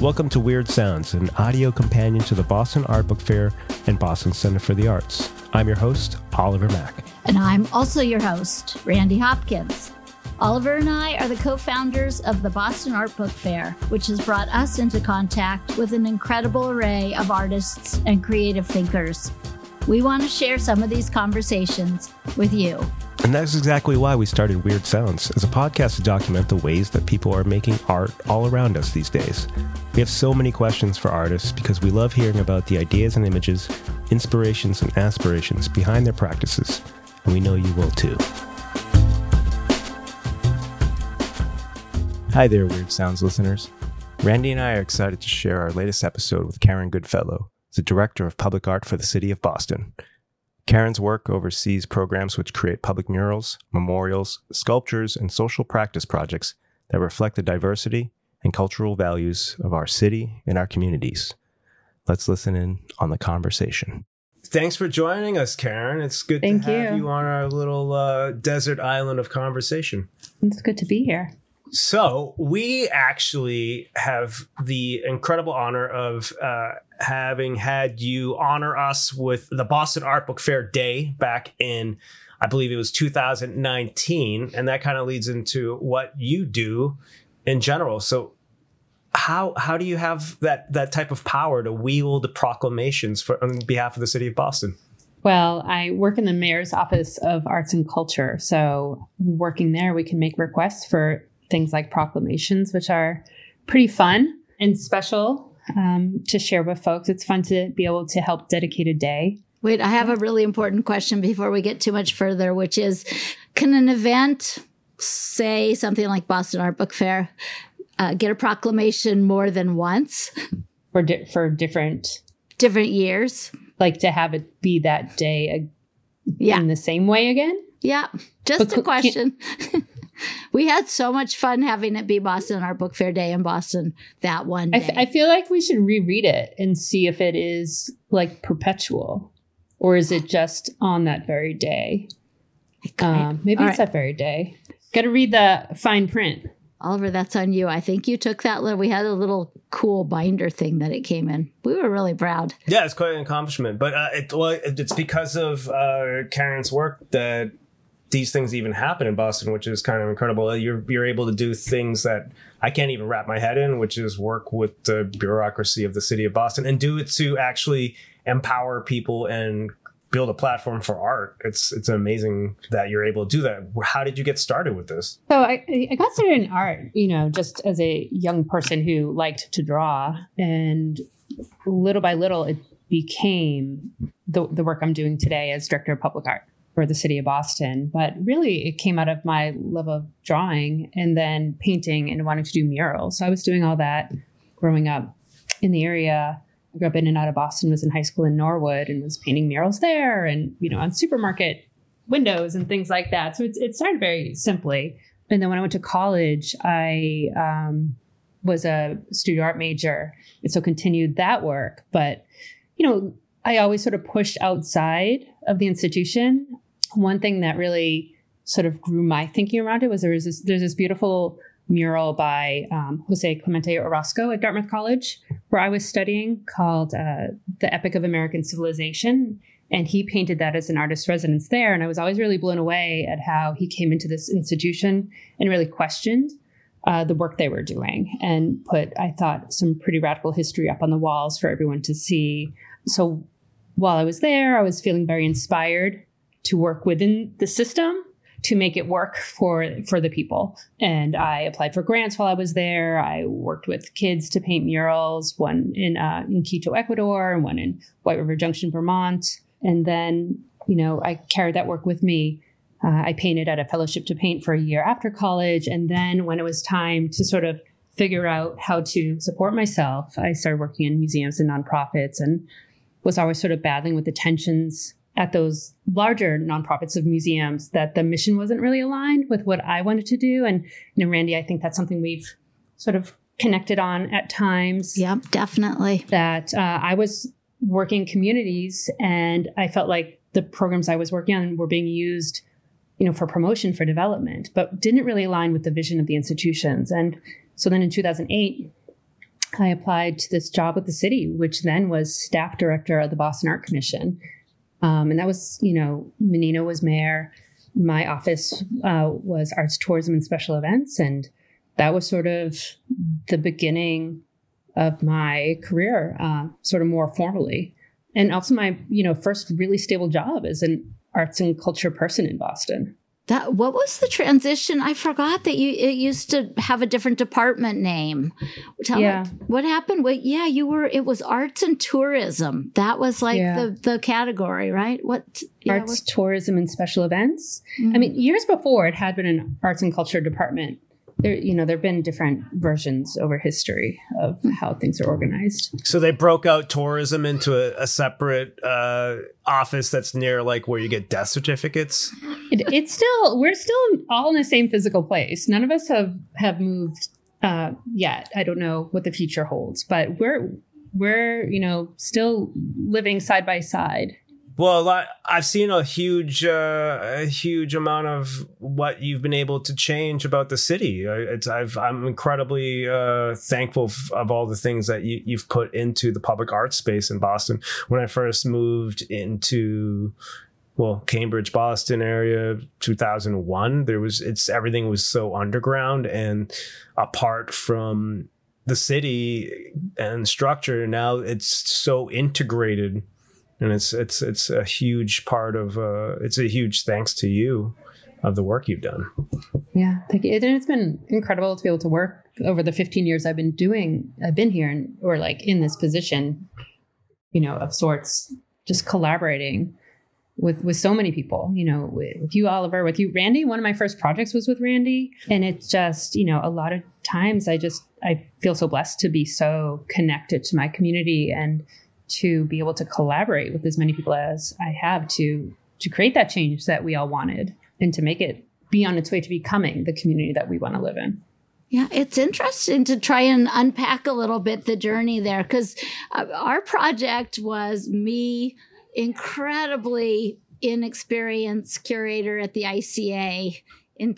Welcome to Weird Sounds, an audio companion to the Boston Art Book Fair and Boston Center for the Arts. I'm your host, Oliver Mack. And I'm also your host, Randi Hopkins. Oliver and I are the co founders of the Boston Art Book Fair, which has brought us into contact with an incredible array of artists and creative thinkers. We want to share some of these conversations with you. And that's exactly why we started Weird Sounds as a podcast to document the ways that people are making art all around us these days. We have so many questions for artists because we love hearing about the ideas and images, inspirations and aspirations behind their practices, and we know you will too. Hi there, Weird Sounds listeners. Randi and I are excited to share our latest episode with Karin Goodfellow, the Director of Public Art for the City of Boston. Karin's work oversees programs which create public murals, memorials, sculptures, and social practice projects that reflect the diversity and cultural values of our city and our communities. Let's listen in on the conversation. Thanks for joining us, Karin. It's good Thank to have you. you on our little uh, desert island of conversation. It's good to be here. So, we actually have the incredible honor of uh, having had you honor us with the Boston Art Book Fair Day back in, I believe it was 2019. And that kind of leads into what you do in general. So, how how do you have that that type of power to wield proclamations for on behalf of the city of Boston? Well, I work in the mayor's office of arts and culture. So, working there, we can make requests for things like proclamations, which are pretty fun and special um, to share with folks. It's fun to be able to help dedicate a day. Wait, I have a really important question before we get too much further, which is can an event, say something like Boston Art Book Fair, uh, get a proclamation more than once, for di- for different, different years? like to have it be that day Yeah. in the same way again. Yeah, just But a question. we had so much fun having it be Boston our Book Fair Day in Boston that one I, day. f- I feel like we should reread it and see if it is like perpetual or is it just on that very day? Um, maybe All it's right. that very day. Got to read the fine print. Oliver, that's on you. I think you took that little. We had a little cool binder thing that it came in. We were really proud. Yeah, it's quite an accomplishment. But uh, it, well, it- it's because of uh, Karin's work that these things even happen in Boston, which is kind of incredible. Uh, you're you're able to do things that I can't even wrap my head in, which is work with the bureaucracy of the city of Boston and do it to actually empower people and build a platform for art. It's it's amazing that you're able to do that. How did you get started with this? So I, I got started in art, you know, just as a young person who liked to draw. And little by little, it became the, the work I'm doing today as director of public art for the city of Boston. But really, it came out of my love of drawing and then painting and wanting to do murals. So I was doing all that growing up in the area. I grew up in and out of Boston, was in high school in Norwood and was painting murals there and, you know, on supermarket windows and things like that. So it's, it started very simply. And then when I went to college, I um, was a studio art major and so continued that work. But, you know, I always sort of pushed outside of the institution. One thing that really sort of grew my thinking around it was there was this, there's this beautiful mural by um, Jose Clemente Orozco at Dartmouth College, where I was studying, called uh, "The Epic of American Civilization." And he painted that as an artist residence there. And I was always really blown away at how he came into this institution and really questioned uh, the work they were doing and put, I thought, some pretty radical history up on the walls for everyone to see. So while I was there, I was feeling very inspired to work within the system to make it work for for the people. And I applied for grants while I was there. I worked with kids to paint murals, one in uh, in Quito, Ecuador, and one in White River Junction, Vermont. And then, you know, I carried that work with me. Uh, I painted at a fellowship to paint for a year after college, and then when it was time to sort of figure out how to support myself, I started working in museums and nonprofits, and was always sort of battling with the tensions at those larger nonprofits of museums that the mission wasn't really aligned with what I wanted to do. And you know, Randi, I think that's something we've sort of connected on at times. Yep, definitely. That uh, I was working communities, and I felt like the programs I was working on were being used, you know, for promotion for development, but didn't really align with the vision of the institutions. And so then in 2008, I applied to this job with the city, which then was staff director of the Boston Art Commission. Um, and that was, you know, Menino was mayor. My office uh, was arts, tourism, and special events. And that was sort of the beginning of my career, uh, sort of more formally. And also my, you know, first really stable job as an arts and culture person in Boston. That what was the transition? I forgot that you it used to have a different department name. Tell Yeah. me, what happened? Wait, yeah, you were. It was arts and tourism. That was like Yeah. the the category, right? What yeah, arts, tourism, and special events. what- I mm-hmm. mean, years before it had been an arts and culture department. There, you know, there have been different versions over history of how things are organized. So they broke out tourism into a, a separate uh, office that's near like where you get death certificates. It, it's still, we're still all in the same physical place. None of us have have moved uh, yet. I don't know what the future holds, but we're we're you know still living side by side. Well, lot, I've seen a huge, uh, a huge amount of what you've been able to change about the city. I- I'm incredibly uh, thankful f- of all the things that you, you've put into the public art space in Boston. When I first moved into, well, Cambridge, Boston area, 2001, there was, it's everything was so underground and apart from the city and structure. Now it's so integrated and it's it's it's a huge part of uh it's a huge thanks to you of the work you've done Yeah, thank you. And it's been incredible to be able to work over the 15 years I've been doing, I've been here and, or like in this position, you know, of sorts, just collaborating with, with so many people, you know, with, with you, Oliver, with you, Randi. One of my first projects was with Randi. And it's just, you know, a lot of times I just, I feel so blessed to be so connected to my community and to be able to collaborate with as many people as I have to, to create that change that we all wanted and to make it be on its way to becoming the community that we want to live in. Yeah, it's interesting to try and unpack a little bit the journey there because uh, our project was me, incredibly inexperienced curator at the ICA in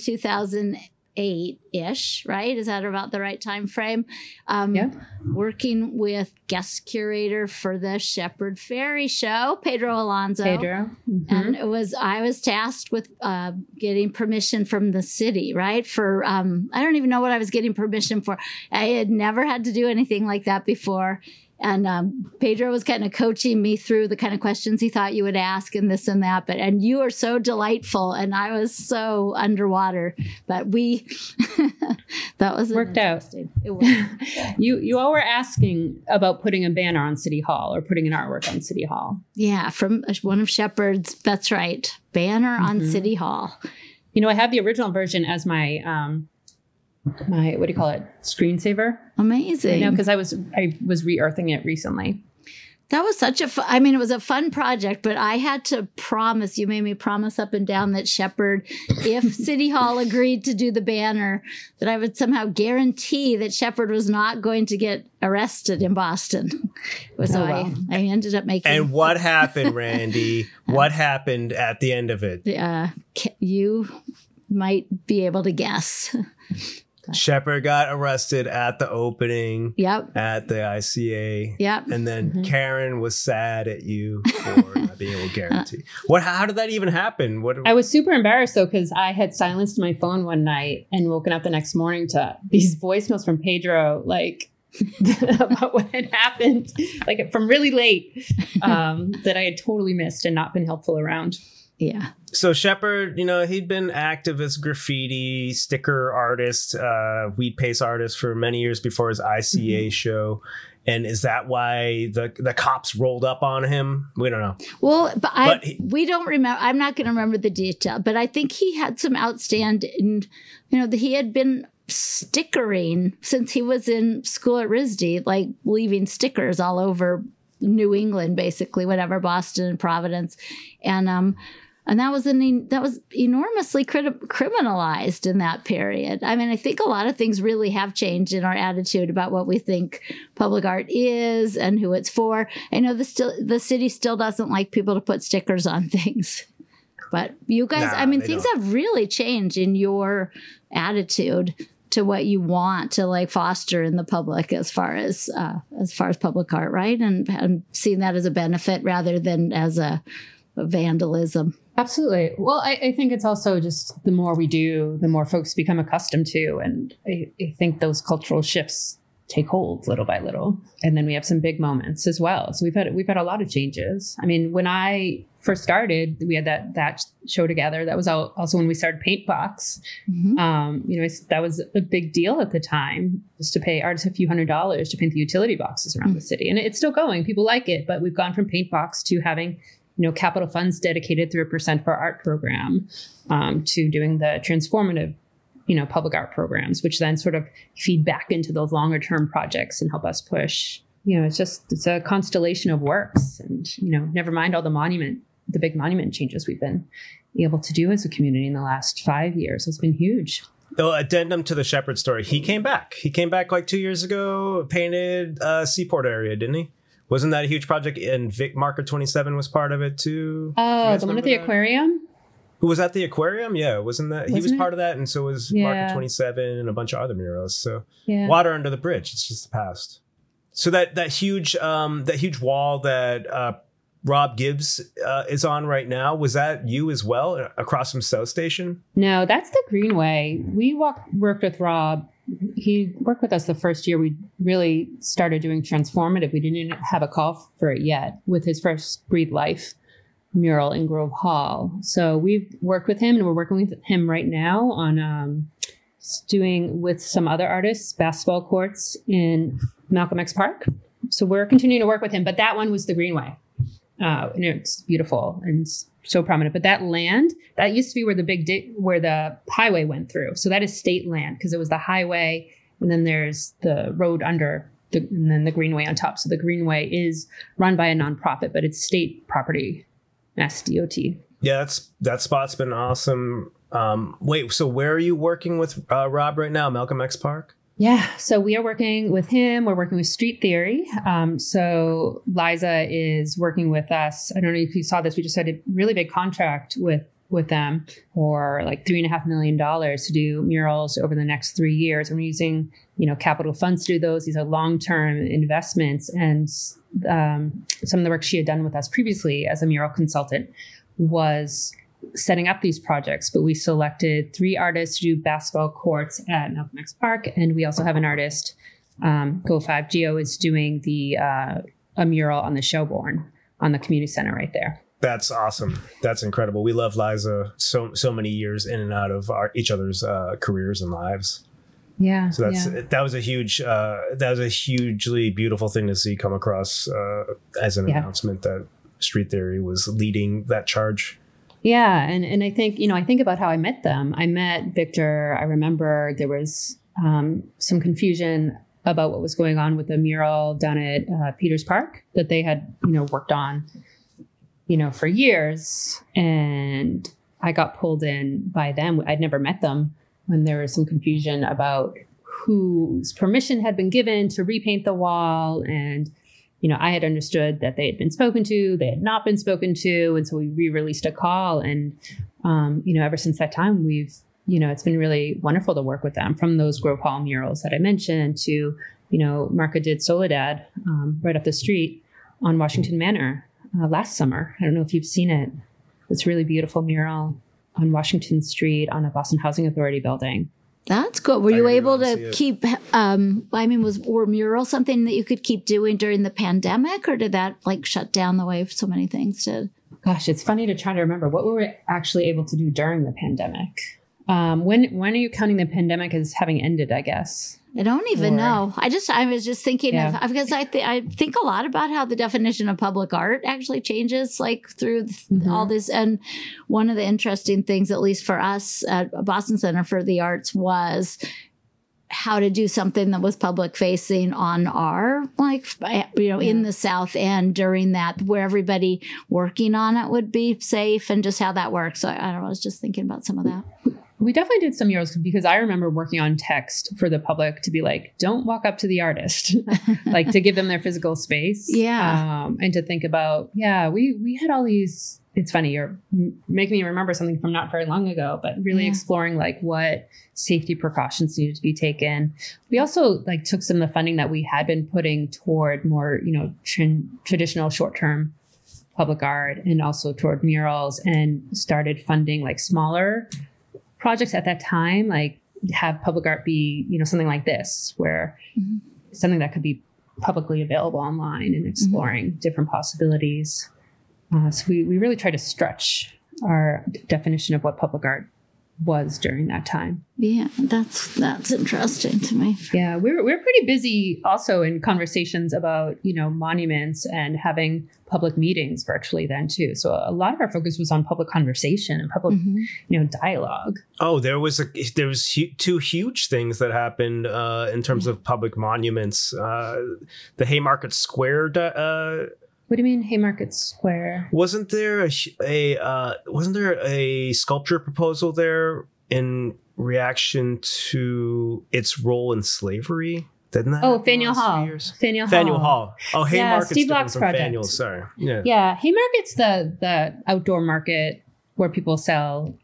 2008 ish, right? Is that about the right time frame? Um, Yeah. Working with guest curator for the Shepard Fairey show, Pedro Alonzo Pedro. Mhm. and it was I was tasked with uh, getting permission from the city, right? For um, I don't even know what I was getting permission for. I had never had to do anything like that before. And um, Pedro was kind of coaching me through the kind of questions he thought you would ask and this and that. But and you are so delightful, and I was so underwater. But we that was Worked out. It was. you you all were asking about putting a banner on City Hall or putting an artwork on City Hall. Yeah, from one of Shepard's. That's right. Banner on Mhm. City Hall. You know, I have the original version as my um my what do you call it screensaver Amazing. you know because i was i was re-earthing it recently That was such a fu- I mean, it was a fun project, but I had to promise, you made me promise up and down that Shepard, if City Hall agreed to do the banner, that I would somehow guarantee that Shepard was not going to get arrested in Boston. So Oh, wow. I, I ended up making. and what happened randi what happened at the end of it uh, you might be able to guess. Shepard got arrested at the opening Yep. at the ica Yep. and then Mhm. karin was sad at you for not being able to guarantee what how did that even happen what i was super embarrassed though because i had silenced my phone one night and woken up the next morning to these voicemails from pedro like about what had happened like from really late um, that i had totally missed and not been helpful around Yeah. so Shepard, you know, he'd been active as graffiti sticker artist, uh, wheat paste artist for many years before his ICA show. And is that why the the cops rolled up on him? We don't know. Well, but I But he- we don't remember. I'm not going to remember the detail, but I think he had some outstanding. You know, that he had been stickering since he was in school at RISD, like leaving stickers all over New England, basically, whatever Boston and Providence, and um. And that was an that was enormously crit- criminalized in that period. I mean, I think a lot of things really have changed in our attitude about what we think public art is and who it's for. I know the still the city still doesn't like people to put stickers on things. But you guys, Nah, I mean, things don't. have really changed in your attitude to what you want to like foster in the public as far as uh, as far as public art, right? And, and seeing that as a benefit rather than as a, a vandalism. Absolutely. Well, I, I, think it's also just the more we do, the more folks become accustomed to, and I, I think those cultural shifts take hold little by little. And then we have some big moments as well. So we've had we've had a lot of changes. I mean, when I first started, we had that that show together. That was also when we started Paintbox. Mm-hmm. Um, you know, that was a big deal at the time, just to pay artists a few hundred dollars to paint the utility boxes around mm-hmm. the city, and it's still going. People like it, but we've gone from Paintbox to having you know capital funds dedicated through a percent for art program um, to doing the transformative you know public art programs which then sort of feed back into those longer term projects and help us push you know it's just it's a constellation of works and you know never mind all the monument the big monument changes we've been able to do as a community in the last five years It's been huge Oh, addendum to the Shepard story. He came back. He came back like two years ago, painted uh, Seaport area, didn't he? Wasn't that a huge project? And Vic Marka 27 was part of it too. Oh, the one at the that? aquarium? Who was at the aquarium? Yeah, wasn't that wasn't he was it? part of that, and so was yeah. Marka Twenty Seven and a bunch of other murals. So yeah. water under the bridge. It's just the past. So that that huge um, that huge wall that uh, Rob Gibbs uh, is on right now was that you as well uh, across from South Station? No, that's the Greenway. We walked worked with Rob. He worked with us the first year we really started doing transformative. We didn't have a call for it yet with his first Breathe Life mural in Grove Hall. So we've worked with him and we're working with him right now on um, doing with some other artists basketball courts in Malcolm X Park. So we're continuing to work with him, but that one was the Greenway. Uh, and it's beautiful and so prominent. But that land that used to be where the big di- where the highway went through. So that is state land because it was the highway, and then there's the road under the, and then the greenway on top. So the greenway is run by a nonprofit, but it's state property Mass DOT. Yeah, that's that spot's been awesome. Um, wait, so where are you working with uh, Rob right now? Malcolm X Park. Yeah, so we are working with him. We're working with Street Theory. Um, so Liza is working with us. I don't know if you saw this. We just had a really big contract with with them for like three and a half million dollars to do murals over the next three years. And we're using, you know, capital funds to do those. These are long term investments. And um, some of the work she had done with us previously as a mural consultant was setting up these projects. But we selected three artists to do basketball courts at Malcolm X Park, and we also have an artist. Um, Go Five Geo is doing the uh, a mural on the Shelburne on the community center right there. That's awesome. That's incredible. We love Liza so so many years in and out of our each other's uh, careers and lives. Yeah. So that's yeah. that was a huge uh, that was a hugely beautiful thing to see come across uh, as an yeah. announcement that Street Theory was leading that charge. Yeah, and and I think you know I think about how I met them. I met Victor. I remember there was um, some confusion about what was going on with the mural down at uh, Peters Park that they had you know worked on, you know, for years, and I got pulled in by them. I'd never met them when there was some confusion about whose permission had been given to repaint the wall and you know i had understood that they had been spoken to they had not been spoken to and so we re-released a call. And um, you know ever since that time we've you know it's been really wonderful to work with them from those grove hall murals that i mentioned to you know marca did soledad um, right up the street on washington manor uh, last summer. I don't know if you've seen it. It's really beautiful mural on Washington Street on a Boston Housing Authority building. That's good. Were you able to keep? Um, I mean, was or mural something that you could keep doing during the pandemic, or did that like shut down the way so many things did? Gosh, it's funny to try to remember what were we actually able to do during the pandemic. Um, when when are you counting the pandemic as having ended? I guess I don't even or, know. I just I was just thinking yeah. of because I th- I think a lot about how the definition of public art actually changes like through mm-hmm. all this. And one of the interesting things, at least for us at Boston Center for the Arts, was how to do something that was public facing on our like you know yeah. in the south end during that where everybody working on it would be safe and just how that works so i, I don't know i was just thinking about some of that we definitely did some murals because I remember working on text for the public to be like, don't walk up to the artist, like to give them their physical space. Yeah. Um, and to think about, yeah, we we had all these it's funny you're making me remember something from not very long ago but really Yeah. exploring like what safety precautions needed to be taken we also like took some of the funding that we had been putting toward more you know tr- traditional short-term public art and also toward murals and started funding like smaller projects at that time like have public art be you know something like this where Mhm. something that could be publicly available online and exploring different possibilities uh, so we, we really try to stretch our d- definition of what public art was during that time. Yeah, that's that's interesting to me. Yeah, we were, we were pretty busy also in conversations about, you know, monuments and having public meetings virtually then too. So a lot of our focus was on public conversation and public, Mhm. you know, dialogue. Oh, there was a there was hu- two huge things that happened uh, in terms of public monuments. Uh, the Haymarket Square. di- Uh, What do you mean Haymarket Square? wasn't there a, a uh, wasn't there a sculpture proposal there in reaction to its role in slavery? Didn't that? Oh, Faneuil Hall. Faneuil Hall. Faneuil Hall. Oh, Yeah, Haymarket's Steve different Block's project. Faneuil. Sorry. Yeah. Yeah, Haymarket's the the outdoor market where people sell,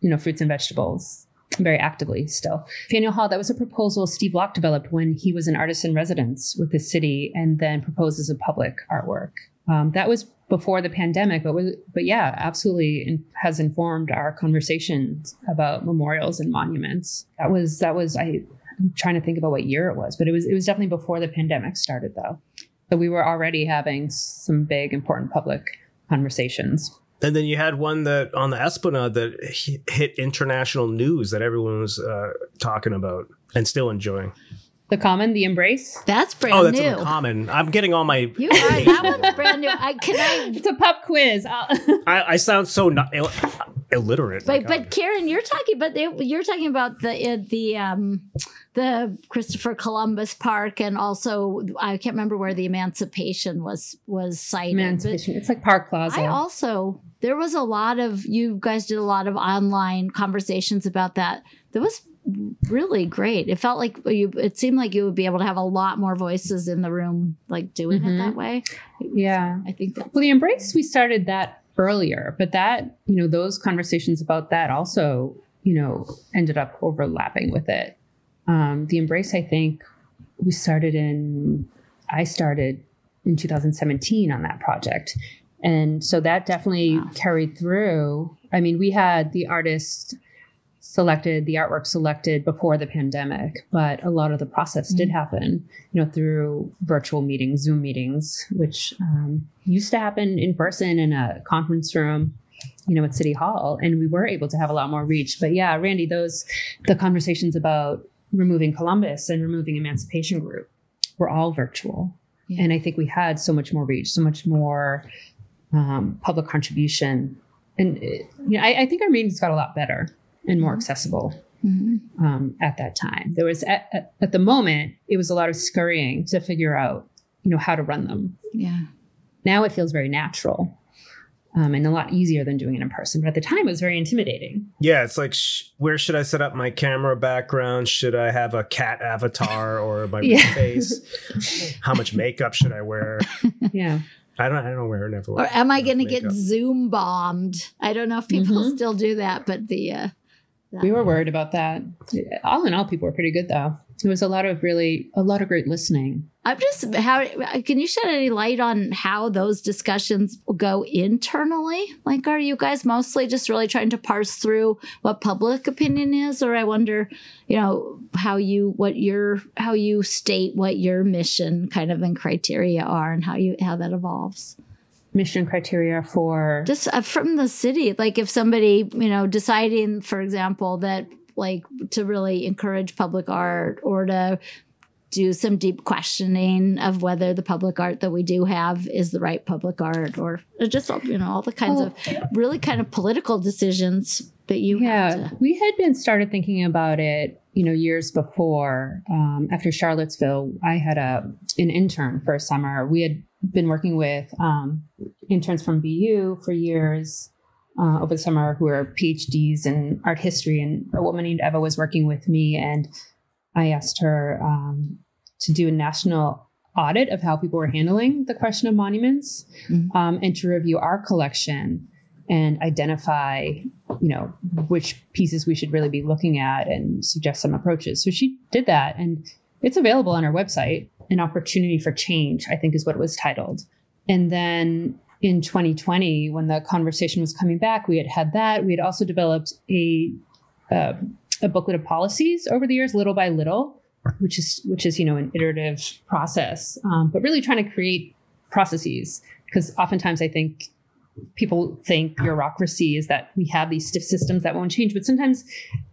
you know, fruits and vegetables very actively still. Faneuil Hall, that was a proposal Steve Locke developed when he was an artist in residence with the city and then proposed as a public artwork. Um, that was before the pandemic, but was, but yeah, absolutely in, has informed our conversations about memorials and monuments. That was that was I I'm trying to think about what year it was, but it was it was definitely before the pandemic started though. So we were already having some big important public conversations. And then you had one that on the Esplanade that hit international news that everyone was uh, talking about and still enjoying. The common, the embrace. That's brand new. oh, that's new. in common. I'm getting all my. You are, that one's brand new. I can I It's a pub quiz. I'll- I, I sound so not Ill, illiterate. My But God. but Karin, you're talking about the, you're talking about the uh, the um the Christopher Columbus Park and also I can't remember where the Emancipation was was cited. but Emancipation. It's like Park Plaza. I also there was a lot of you guys did a lot of online conversations about that. There was really great. It felt like you it seemed like you would be able to have a lot more voices in the room like doing it Mhm. that way. yeah. I think that Well, the embrace, we started that earlier, but that, you know, those conversations about that also, you know, ended up overlapping with it. Um, the embrace, I think, we started in, I started in 2017 on that project. And so that definitely Wow. carried through. I mean, we had the artist selected, the artwork selected before the pandemic, but a lot of the process did happen, you know, through virtual meetings, Zoom meetings, which um, used to happen in person in a conference room, you know, at City Hall, and we were able to have a lot more reach. But yeah, Randi, those the conversations about removing Columbus and removing Emancipation Group were all virtual, Yeah. and I think we had so much more reach, so much more um, public contribution, and it, you know, I, I think our meetings got a lot better and more accessible Mhm. um, at that time. There was at, at, at the moment it was a lot of scurrying to figure out you know how to run them. yeah. Now it feels very natural um, and a lot easier than doing it in person. But at the time, it was very intimidating. yeah, it's like, sh- where should I set up my camera background? Should I have a cat avatar or my Yeah. face? How much makeup should I wear? yeah, I don't. I don't wear. Never. Or am I going to get. Zoom bombed? I don't know if people Mhm. still do that, but the uh, we were worried about that. All in all, people were pretty good though. It was a lot of really a lot of great listening. I'm just how can you shed any light on how those discussions go internally? Like, are you guys mostly just really trying to parse through what public opinion is, or I wonder, you know, how you what your how you state what your mission kind of and criteria are, and how you how that evolves. Mission criteria for just uh, from the city like if somebody you know deciding for example that like to really encourage public art or to do some deep questioning of whether the public art that we do have is the right public art or just you know all the kinds of really kind of political decisions that you yeah have to we had been started thinking about it you know years before um, after charlottesville i had a an intern for a summer. We had been working with um, interns from bu for years uh, over the summer who are phds in art history. And a woman named eva was working with me and i asked her um, to do a national audit of how people were handling the question of monuments Mhm. um, and to review our collection and identify, you know, which pieces we should really be looking at and suggest some approaches. So she did that and it's available on our website. An opportunity for change, I think is what it was titled. And then in 2020, when the conversation was coming back, we had had that. We had also developed a uh, a booklet of policies over the years, little by little, which is which is you know an iterative process, um, but really trying to create processes because oftentimes I think people think bureaucracy is that we have these stiff systems that won't change, but sometimes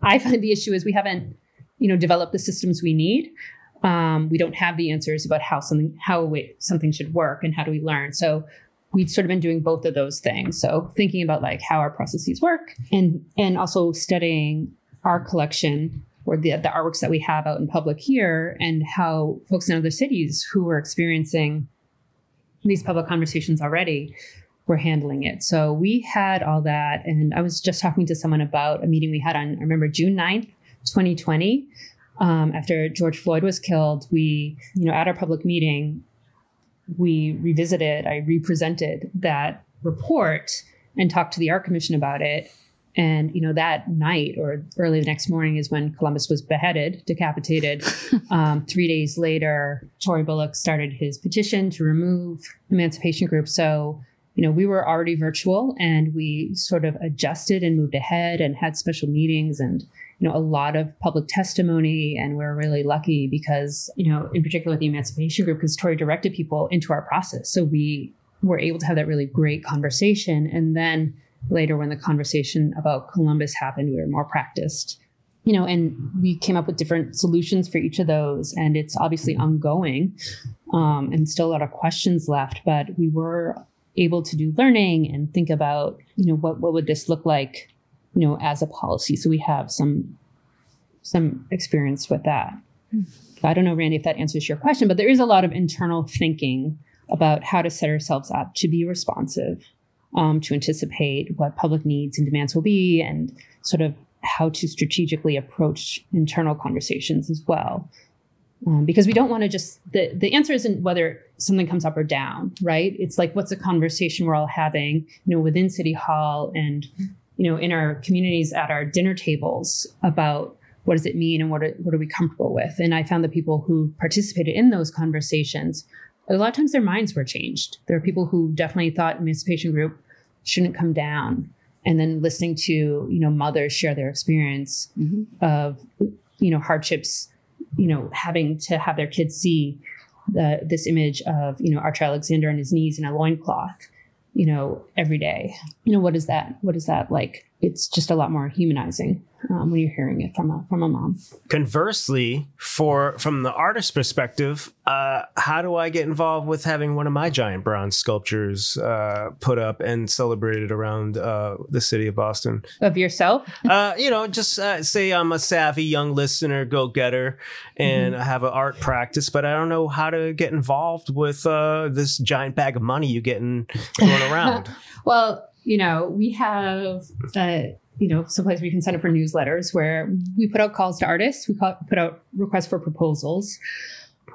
I find the issue is we haven't you know developed the systems we need. Um, we don't have the answers about how something how way, something should work and how do we learn. So we've sort of been doing both of those things. So thinking about like how our processes work and and also studying our collection or the, the artworks that we have out in public here and how folks in other cities who are experiencing these public conversations already were handling it. So we had all that. And I was just talking to someone about a meeting we had on, I remember June 9th, 2020. Um, after George Floyd was killed, we, you know, at our public meeting, we revisited, I represented that report and talked to the art commission about it and you know that night or early the next morning is when Columbus was beheaded, decapitated. um, three days later, Tory Bullock started his petition to remove Emancipation Group. So you know we were already virtual, and we sort of adjusted and moved ahead and had special meetings and you know a lot of public testimony. And we we're really lucky because you know in particular with the Emancipation Group, because Tory directed people into our process, so we were able to have that really great conversation, and then later when the conversation about Columbus happened, we were more practiced. You know, and we came up with different solutions for each of those, and it's obviously ongoing, um, and still a lot of questions left. But we were able to do learning and think about, you know, what what would this look like, you know, as a policy. So we have some some experience with that. I don't know, Randi, if that answers your question, but there is a lot of internal thinking about how to set ourselves up to be responsive um, to anticipate what public needs and demands will be and sort of how to strategically approach internal conversations as well. Um, because we don't want to just the the answer isn't whether something comes up or down, right? It's like what's a conversation we're all having, you know, within City Hall and you know in our communities at our dinner tables about what does it mean and what are, what are we comfortable with. And I found that people who participated in those conversations, a lot of times their minds were changed. There are people who definitely thought emancipation group shouldn't come down and then listening to you know mothers share their experience mm-hmm. of you know hardships you know having to have their kids see the, this image of you know archer alexander on his knees in a loincloth you know every day. You know what is that what is that like? It's just a lot more humanizing um, when you're hearing it from a from a mom. Conversely, for from the artist perspective, uh, how do I get involved with having one of my giant bronze sculptures uh, put up and celebrated around uh, the city of Boston? Of yourself? Uh, you know, just uh, say I'm a savvy young listener, go getter, and mm-hmm. I have an art practice, but I don't know how to get involved with uh, this giant bag of money you getting thrown around. well, you know, we have you know, someplace you can sign up for newsletters where we put out calls to artists, we put out requests for proposals.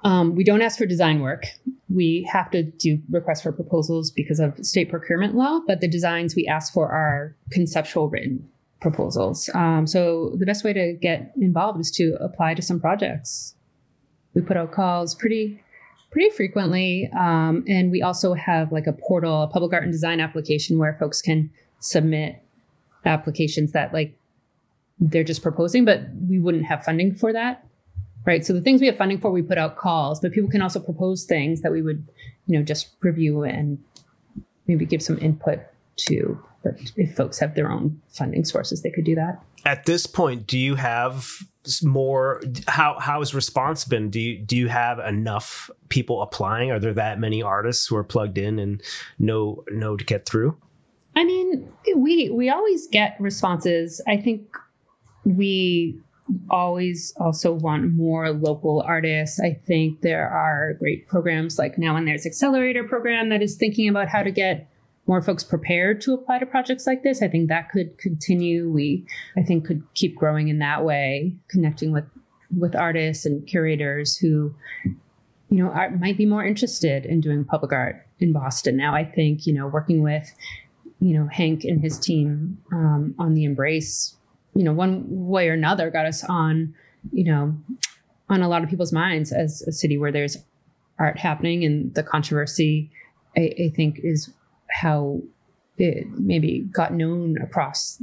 Um, we don't ask for design work. We have to do requests for proposals because of state procurement law, but the designs we ask for are conceptual written proposals. Um, so the best way to get involved is to apply to some projects. We put out calls pretty pretty frequently, um, and we also have like a portal, a public art and design application where folks can submit applications that like they're just proposing, but we wouldn't have funding for that. Right. So the things we have funding for, we put out calls, but people can also propose things that we would, you know, just review and maybe give some input to. But if folks have their own funding sources, they could do that. At this point, do you have more? How how has response been? Do you do you have enough people applying? Are there that many artists who are plugged in and know know to get through? I mean, we we always get responses. I think we always also want more local artists. I think there are great programs like now and there's accelerator program that is thinking about how to get more folks prepared to apply to projects like this. I think that could continue. We I think could keep growing in that way, connecting with with artists and curators who you know might be more interested in doing public art in Boston. Now I think, you know, working with you know, Hank and his team um, on the Embrace, you know, one way or another got us on, you know, on a lot of people's minds as a city where there's art happening and the controversy, I, I think, is how it maybe got known across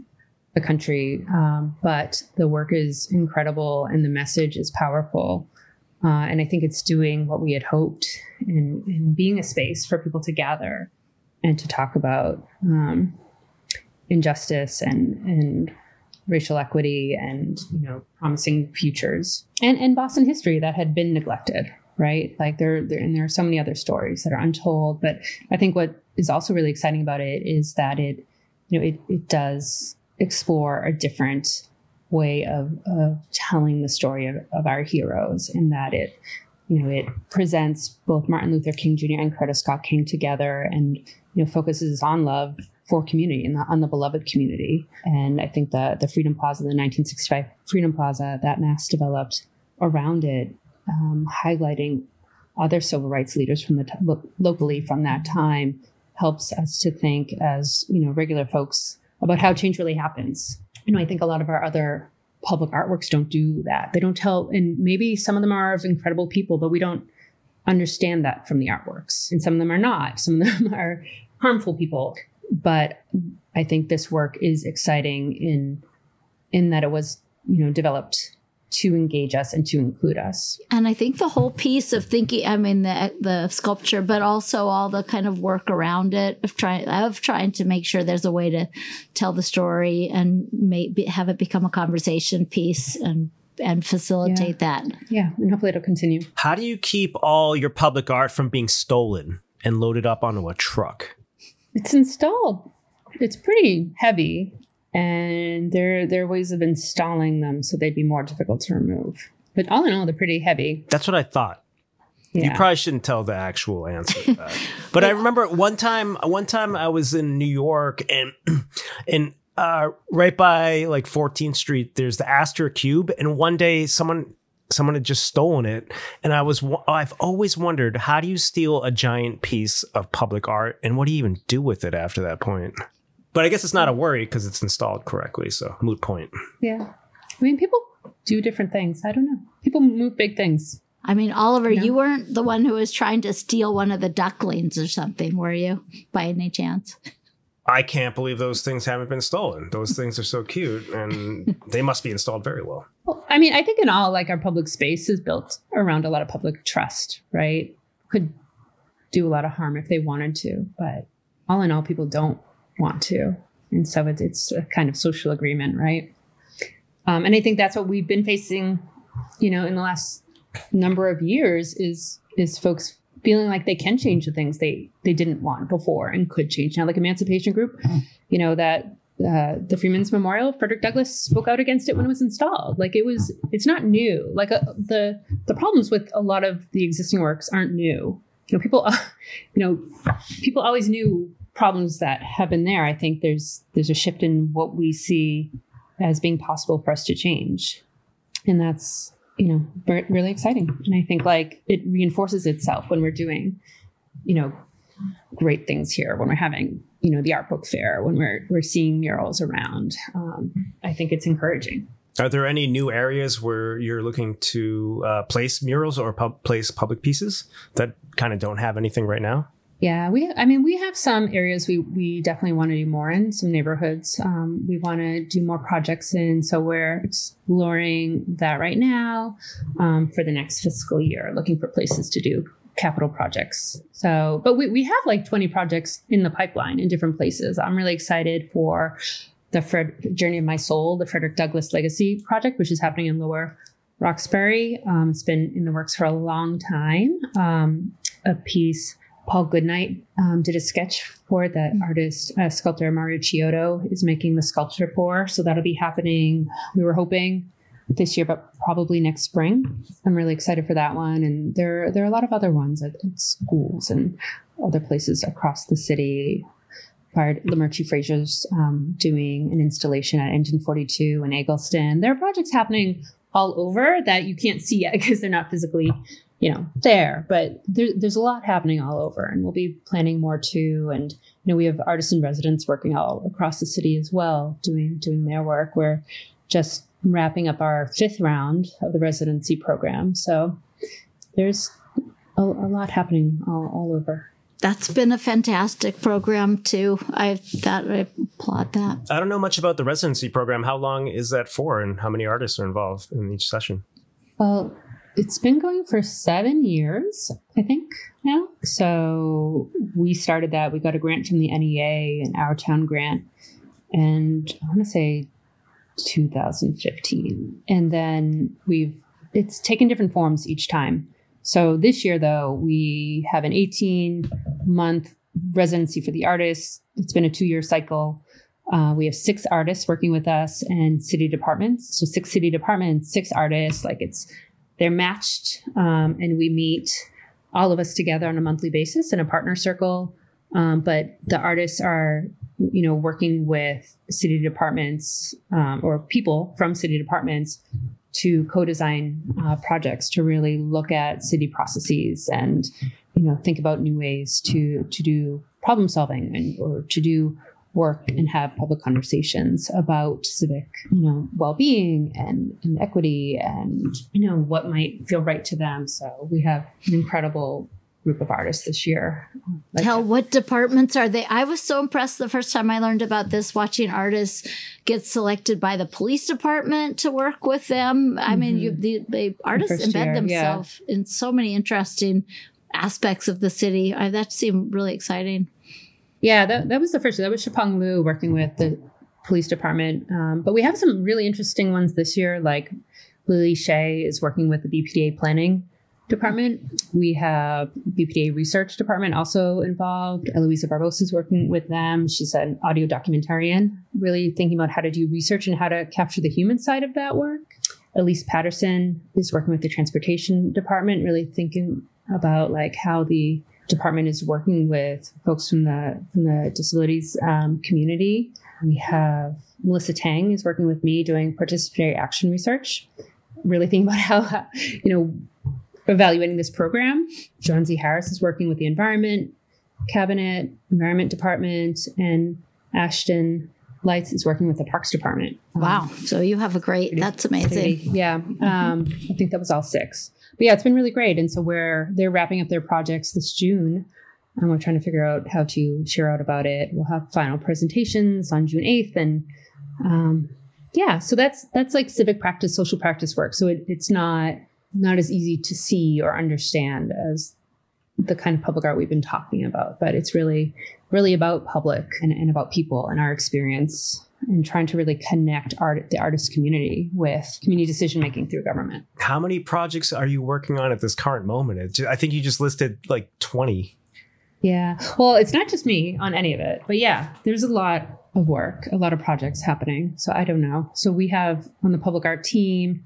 the country. Um, but the work is incredible and the message is powerful. Uh, and I think it's doing what we had hoped in being a space for people to gather and to talk about um, injustice and, and racial equity and you know promising futures and and Boston history that had been neglected right? Like there, there and there are so many other stories that are untold but I think what is also really exciting about it is that it you know it, it does explore a different way of, of telling the story of, of our heroes in that it you know it presents both martin luther king jr and coretta scott king together and you know focuses on love for community and on the beloved community and i think the the freedom plaza the 1965 freedom plaza that mass developed around it um, highlighting other civil rights leaders from the t- lo- locally from that time helps us to think as you know regular folks about how change really happens. You know, I think a lot of our other public artworks don't do that. They don't tell, and maybe some of them are of incredible people, but we don't understand that from the artworks. And some of them are not. Some of them are harmful people. But I think this work is exciting in in that it was, you know, developed to engage us and to include us. And I think the whole piece of thinking, I mean, the the sculpture, but also all the kind of work around it of trying of trying to make sure there's a way to tell the story and maybe have it become a conversation piece and and facilitate yeah. that. Yeah, and hopefully it'll continue. How do you keep all your public art from being stolen and loaded up onto a truck? It's installed. It's pretty heavy and there there are ways of installing them so they'd be more difficult to remove. But all in all, they're pretty heavy. That's what I thought. Yeah. You probably shouldn't tell the actual answer. but I remember one time, one time I was in New York and and uh, right by like 14th Street, there's the Astor Cube, and one day someone someone had just stolen it, and I was I've always wondered how do you steal a giant piece of public art, and what do you even do with it after that point? But I guess it's not a worry because it's installed correctly. So moot point. Yeah. I mean, people do different things. I don't know. People move big things. I mean, Oliver, you weren't the one who was trying to steal one of the ducklings or something, were you, by any chance? I can't believe those things haven't been stolen. Those things are so cute and they must be installed very well. Well, I mean, I think in all, like our public space is built around a lot of public trust, right? Could do a lot of harm if they wanted to, but all in all, people don't want to. And so it's, it's a kind of social agreement, right? Um, and I think that's what we've been facing, you know, in the last number of years is is folks feeling like they can change the things they they didn't want before and could change now, like Emancipation Group, you know that uh, the Freeman's Memorial, Frederick Douglass spoke out against it when it was installed. Like it was, it's not new. Like uh, the the problems with a lot of the existing works aren't new. You know, people, uh, you know, people always knew problems that have been there, I think there's there's a shift in what we see as being possible for us to change, and that's you know really exciting. And I think like it reinforces itself when we're doing, you know, great things here when we're having you know the art book fair when we're we're seeing murals around. Um, I think it's encouraging. Are there any new areas where you're looking to uh, place murals or pub- place public pieces that kind of don't have anything right now? Yeah, we. I mean, we have some areas we we definitely want to do more in. Some neighborhoods um, we want to do more projects in. So we're exploring that right now um, for the next fiscal year, looking for places to do capital projects. So, but we we have like twenty projects in the pipeline in different places. I'm really excited for the Fred, Journey of My Soul, the Frederick Douglass Legacy Project, which is happening in Lower Roxbury. Um, it's been in the works for a long time. Um, a piece Paul Goodnight um, did a sketch for that artist, uh, sculptor Mario Chiodo is making the sculpture for. So that'll be happening. We were hoping this year, but probably next spring. I'm really excited for that one. And there, there are a lot of other ones at, at schools and other places across the city. Fired L'Merchie Frazier's um, doing an installation at Engine 42 in Egleston. There are projects happening all over that you can't see yet because they're not physically you know there but there, there's a lot happening all over and we'll be planning more too and you know, we have artists and residents working all across the city as well, doing doing their work. We're just wrapping up our fifth round of the residency program. So there's a, a lot happening all, all over. That's been a fantastic program too. I that I applaud that. I don't know much about the residency program. How long is that for, and how many artists are involved in each session? Well, it's been going for seven years, I think now. So we started that. We got a grant from the NEA, an Our Town grant, and I want to say 2015. And then we've it's taken different forms each time. So this year, though, we have an 18 month residency for the artists. It's been a two year cycle. Uh, we have six artists working with us and city departments. So six city departments, six artists. Like it's they're matched, um, and we meet all of us together on a monthly basis in a partner circle. Um, but the artists are, you know, working with city departments um, or people from city departments to co-design uh, projects to really look at city processes and you know think about new ways to to do problem solving and or to do work and have public conversations about civic you know well-being and, and equity and you know what might feel right to them. So we have an incredible group of artists this year. Like Tell what departments are they? I was so impressed the first time I learned about this, watching artists get selected by the police department to work with them. I mm-hmm. mean, you, the, the artists the embed year, themselves yeah. in so many interesting aspects of the city. I, that seemed really exciting. Yeah, that, that was the first. That was Shaw Pong Liu working with the police department. Um, but we have some really interesting ones this year, like Lily Xie is working with the BPDA planning department. We have BPDA research department also involved. Eloisa Barbosa is working with them. She's an audio documentarian, really thinking about how to do research and how to capture the human side of that work. Elise Patterson is working with the transportation department, really thinking about like how the department is working with folks from the from the disabilities um, community. We have Melissa Teng is working with me doing participatory action research, really thinking about how you know evaluating this program. John Z. Harris is working with the Environment Cabinet, Environment Department, and Ashton Lites is working with the Parks Department. Wow. Um, so you have a great, that's amazing. Yeah. Um, I think that was all six. But yeah, it's been really great. And so we're, they're wrapping up their projects this June. And we're trying to figure out how to share out about it. We'll have final presentations on June 8th. And um, yeah, so that's, that's like civic practice, social practice work. So it, it's not, not as easy to see or understand as the kind of public art we've been talking about. But it's really, really about public and, and about people and our experience and trying to really connect art, the artist community with community decision making through government. How many projects are you working on at this current moment? I think you just listed like 20. Yeah. Well, it's not just me on any of it, but yeah, there's a lot of work, a lot of projects happening. So I don't know. So we have on the public art team,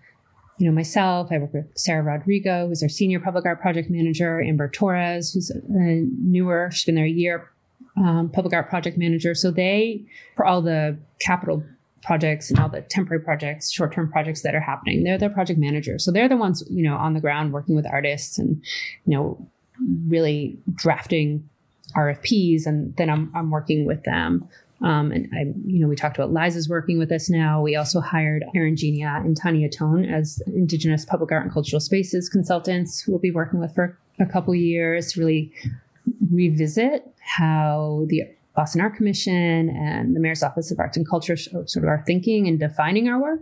you know, myself, I work with Sarah Rodrigo, who's our senior public art project manager, Amber Torres, who's a newer, she's been there a year, um, public art project manager. So they, for all the capital projects and all the temporary projects, short term projects that are happening, they're the project managers. So they're the ones, you know, on the ground working with artists and, you know, really drafting RFPs. And then I'm, I'm working with them um, and I, you know, we talked about Liza's working with us now. We also hired Erin Genia and Tanya Tone as Indigenous public art and cultural spaces consultants who will be working with for a couple years to really revisit how the Boston Art Commission and the Mayor's Office of Arts and Culture sort of are thinking and defining our work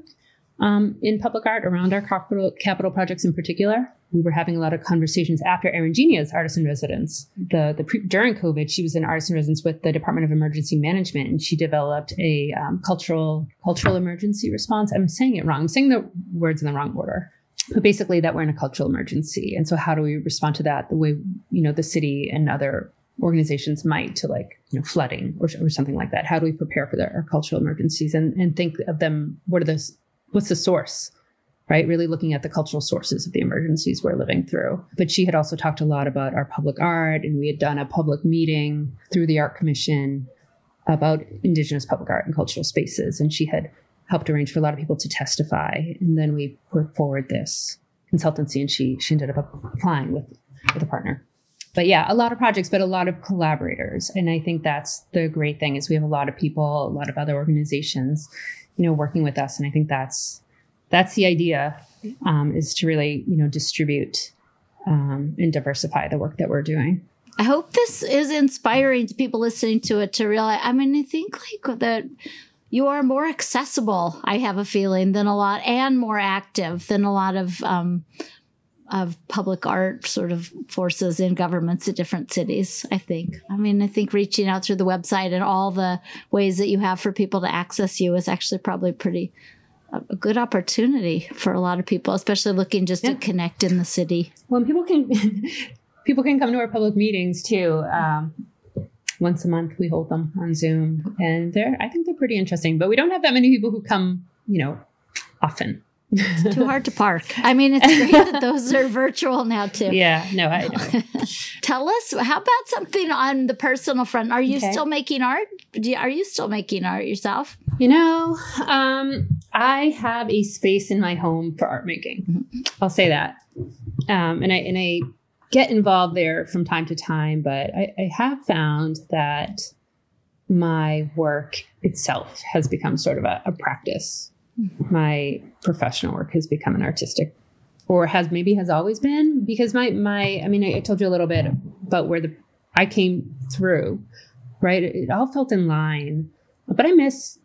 um, in public art around our capital, capital projects in particular. We were having a lot of conversations after Erin Genia's artist in residence. The, the pre, during COVID, she was an artist in residence with the Department of Emergency Management, and she developed a um, cultural cultural emergency response. I'm saying it wrong. I'm saying the words in the wrong order but basically that we're in a cultural emergency and so how do we respond to that the way you know the city and other organizations might to like you know flooding or, or something like that how do we prepare for their, our cultural emergencies and, and think of them what are those what's the source right? Really looking at the cultural sources of the emergencies we're living through. But she had also talked a lot about our public art and we had done a public meeting through the art commission about indigenous public art and cultural spaces and she had helped arrange for a lot of people to testify. And then we put forward this consultancy and she she ended up applying with with a partner. But yeah, a lot of projects, but a lot of collaborators. And I think that's the great thing is we have a lot of people, a lot of other organizations, you know, working with us. And I think that's that's the idea um, is to really, you know, distribute um, and diversify the work that we're doing. I hope this is inspiring to people listening to it to realize. I mean, I think like that you are more accessible. I have a feeling than a lot, and more active than a lot of um, of public art sort of forces in governments at different cities. I think. I mean, I think reaching out through the website and all the ways that you have for people to access you is actually probably pretty a good opportunity for a lot of people, especially looking just yeah. to connect in the city. Well, people can people can come to our public meetings too. Um, once a month, we hold them on Zoom, and they're I think they're pretty interesting. But we don't have that many people who come, you know, often. It's too hard to park. I mean, it's great that those are virtual now too. Yeah, no, I know. Tell us, how about something on the personal front? Are you okay. still making art? You, are you still making art yourself? You know, um, I have a space in my home for art making. Mm-hmm. I'll say that, um, and I and I get involved there from time to time. But I, I have found that my work itself has become sort of a, a practice my professional work has become an artistic or has maybe has always been because my my I mean I, told you a little bit about where the I came through right? It, it all felt in line but I miss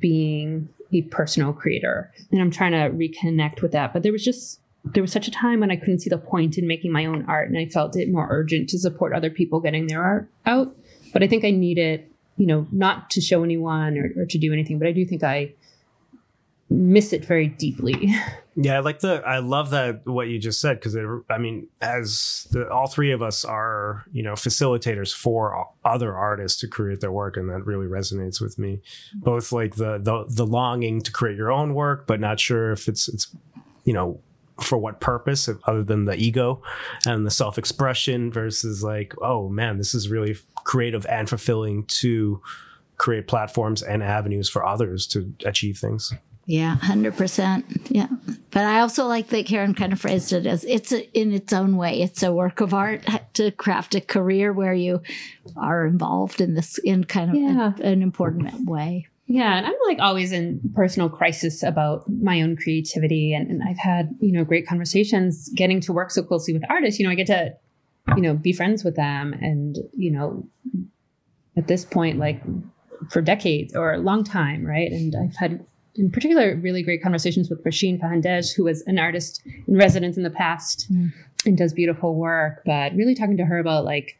being a personal creator and I'm trying to reconnect with that. But there was just there was such a time when I couldn't see the point in making my own art and I felt it more urgent to support other people getting their art out. But I think I need it you know not to show anyone or, or to do anything but I do think I miss it very deeply. Yeah, I like the I love that what you just said because I mean, as the, all three of us are you know facilitators for other artists to create their work, and that really resonates with me. Both like the the the longing to create your own work, but not sure if it's it's you know for what purpose other than the ego and the self expression versus like oh man, this is really creative and fulfilling to create platforms and avenues for others to achieve things. Yeah, 100%. Yeah. But I also like that Karin kind of phrased it as it's a, in its own way. It's a work of art to craft a career where you are involved in this in kind of yeah. a, an important way. Yeah, and I'm like always in personal crisis about my own creativity. And, and I've had, you know, great conversations getting to work so closely with artists. You know, I get to, you know, be friends with them. And, you know, at this point, like for decades or a long time, right? And I've had in particular, really great conversations with Rashin Fahandej, who was an artist in residence in the past mm. and does beautiful work. But really talking to her about like,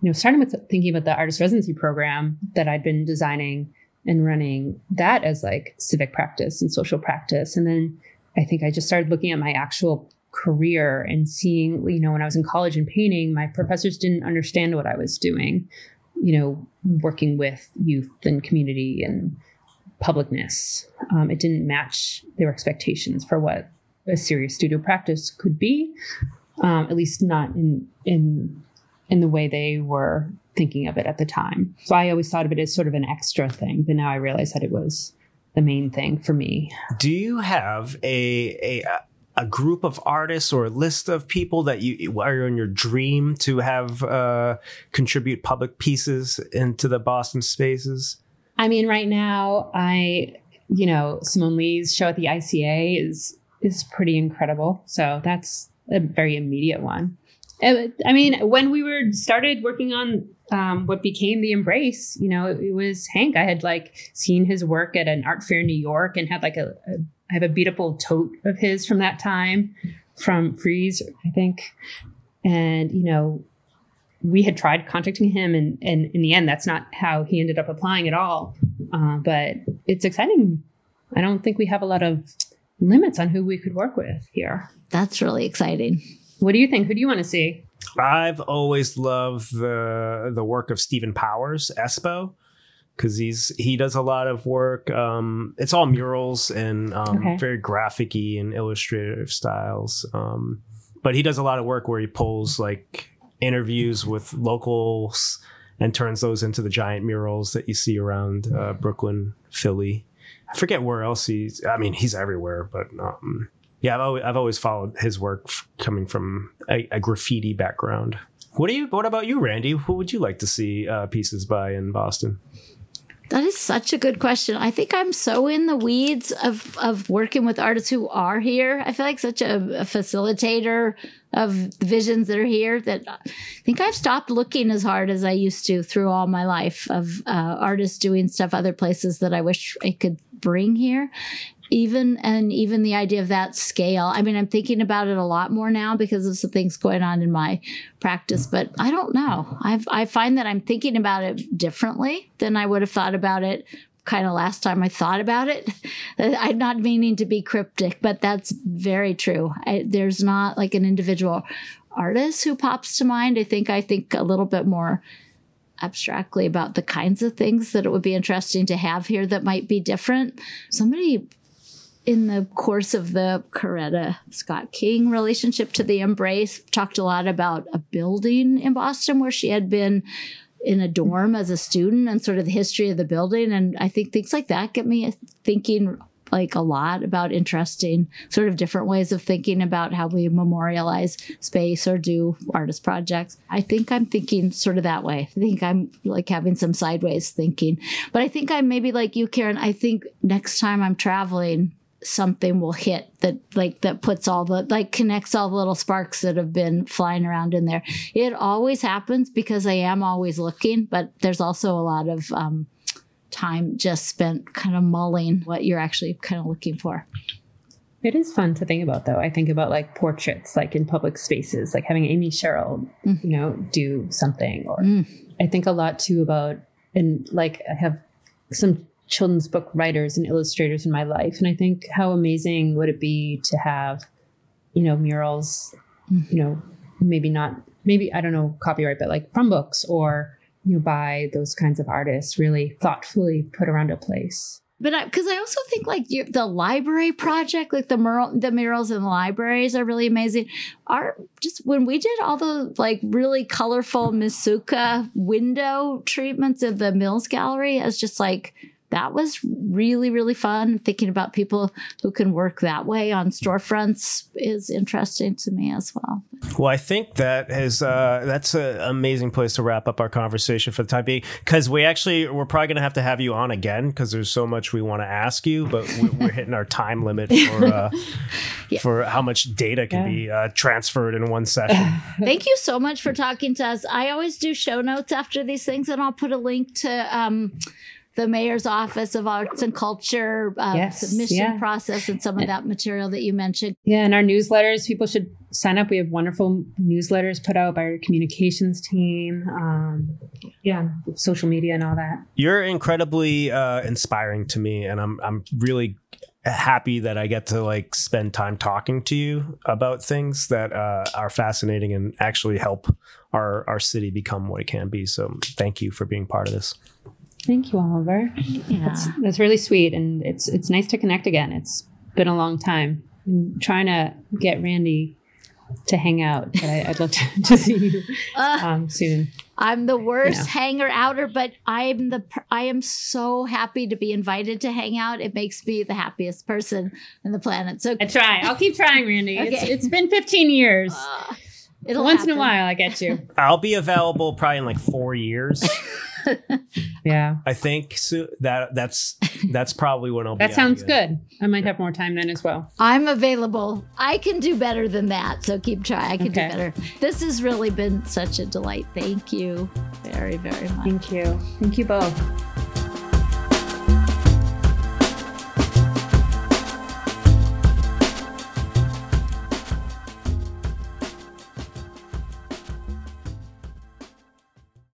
you know, starting with thinking about the artist residency program that I'd been designing and running that as like civic practice and social practice. And then I think I just started looking at my actual career and seeing, you know, when I was in college and painting, my professors didn't understand what I was doing, you know, working with youth and community and publicness. Um, it didn't match their expectations for what a serious studio practice could be, um, at least not in in in the way they were thinking of it at the time. So I always thought of it as sort of an extra thing, but now I realize that it was the main thing for me. Do you have a a a group of artists or a list of people that you are in your dream to have uh, contribute public pieces into the Boston spaces? I mean, right now, I, you know, Simone Leigh's show at the ICA is is pretty incredible. So that's a very immediate one. I mean, when we were started working on um, what became the Embrace, you know, it, it, was Hank. I had like seen his work at an art fair in New York and had like a, a I have a beautiful tote of his from that time from Frieze, I think. And, you know, we had tried contacting him, and, and in the end, that's not how he ended up applying at all. Uh, but it's exciting. I don't think we have a lot of limits on who we could work with here. That's really exciting. What do you think? Who do you want to see? I've always loved the the work of Stephen Powers, Espo, because he's he does a lot of work. Um, it's all murals and um, okay. very graphicy and illustrative styles. Um, but he does a lot of work where he pulls like interviews with locals and turns those into the giant murals that you see around uh, Brooklyn, Philly. I forget where else he's. I mean, he's everywhere, but um, yeah, I've always, I've always followed his work coming from a, a, graffiti background. What do you? What about you, Randi? Who would you like to see uh, pieces by in Boston? That is such a good question. I think I'm so in the weeds of of working with artists who are here. I feel like such a, a facilitator of the visions that are here that I think I've stopped looking as hard as I used to through all my life of uh, artists doing stuff other places that I wish I could bring here even and even the idea of that scale i mean i'm thinking about it a lot more now because of some things going on in my practice but i don't know. I've, i find that i'm thinking about it differently than i would have thought about it kind of last time i thought about it. I'm not meaning to be cryptic but that's very true. I, there's not like an individual artist who pops to mind. I think i think a little bit more abstractly about the kinds of things that it would be interesting to have here that might be different. Somebody in the course of the Coretta Scott King relationship to the Embrace talked a lot about a building in Boston where she had been in a dorm as a student and sort of the history of the building. And I think things like that get me thinking like a lot about interesting sort of different ways of thinking about how we memorialize space or do artist projects. I think I'm thinking sort of that way. I think I'm like having some sideways thinking. But I think I'm maybe like you, Karin. I think next time I'm traveling, something will hit that like that puts all the like connects all the little sparks that have been flying around in there. It always happens because I am always looking, but there's also a lot of um, time just spent kind of mulling what you're actually kind of looking for. It is fun to think about, though. I think about like portraits, like in public spaces, like having Amy Sherald, mm. you know, do something. Or mm. I think a lot too about, and like I have some children's book writers and illustrators in my life, and I think how amazing would it be to have, you know, murals, mm. you know, maybe not, maybe I don't know copyright, but like from books or you know, by those kinds of artists really thoughtfully put around a place. But because I, I, also think like the library project, like the mural, the murals in the libraries are really amazing. Our just when we did all the like really colorful Misuka window treatments of the Mills Gallery, as just like that was really really fun thinking about people who can work that way on storefronts is interesting to me as well well i think that is uh, that's an amazing place to wrap up our conversation for the time being because we actually we're probably going to have to have you on again because there's so much we want to ask you but we're hitting our time limit for uh, yeah. for how much data can yeah. be uh, transferred in one session thank you so much for talking to us i always do show notes after these things and i'll put a link to um, the mayor's office of arts and culture uh, yes, submission yeah. process and some of that material that you mentioned. Yeah, and our newsletters, people should sign up. We have wonderful newsletters put out by our communications team. Um, yeah, social media and all that. You're incredibly uh, inspiring to me, and I'm I'm really happy that I get to like spend time talking to you about things that uh, are fascinating and actually help our our city become what it can be. So thank you for being part of this. Thank you, Oliver. Yeah. That's, that's really sweet, and it's it's nice to connect again. It's been a long time. I'm trying to get Randi to hang out, but I, would love to, to, see you uh, um, soon. I'm the worst hanger outer, but I'm the I am so happy to be invited to hang out. It makes me the happiest person on the planet. So I try. I'll keep trying, Randi. okay. it's, it's been 15 years. Uh, Once happen. in a while, I get you. I'll be available probably in like four years. yeah. I think so that that's that's probably what I'll be. That sounds good. I might have more time then as well. I'm available. I can do better than that. So keep trying. I can okay. do better. This has really been such a delight. Thank you very, very much. Thank you. Thank you both.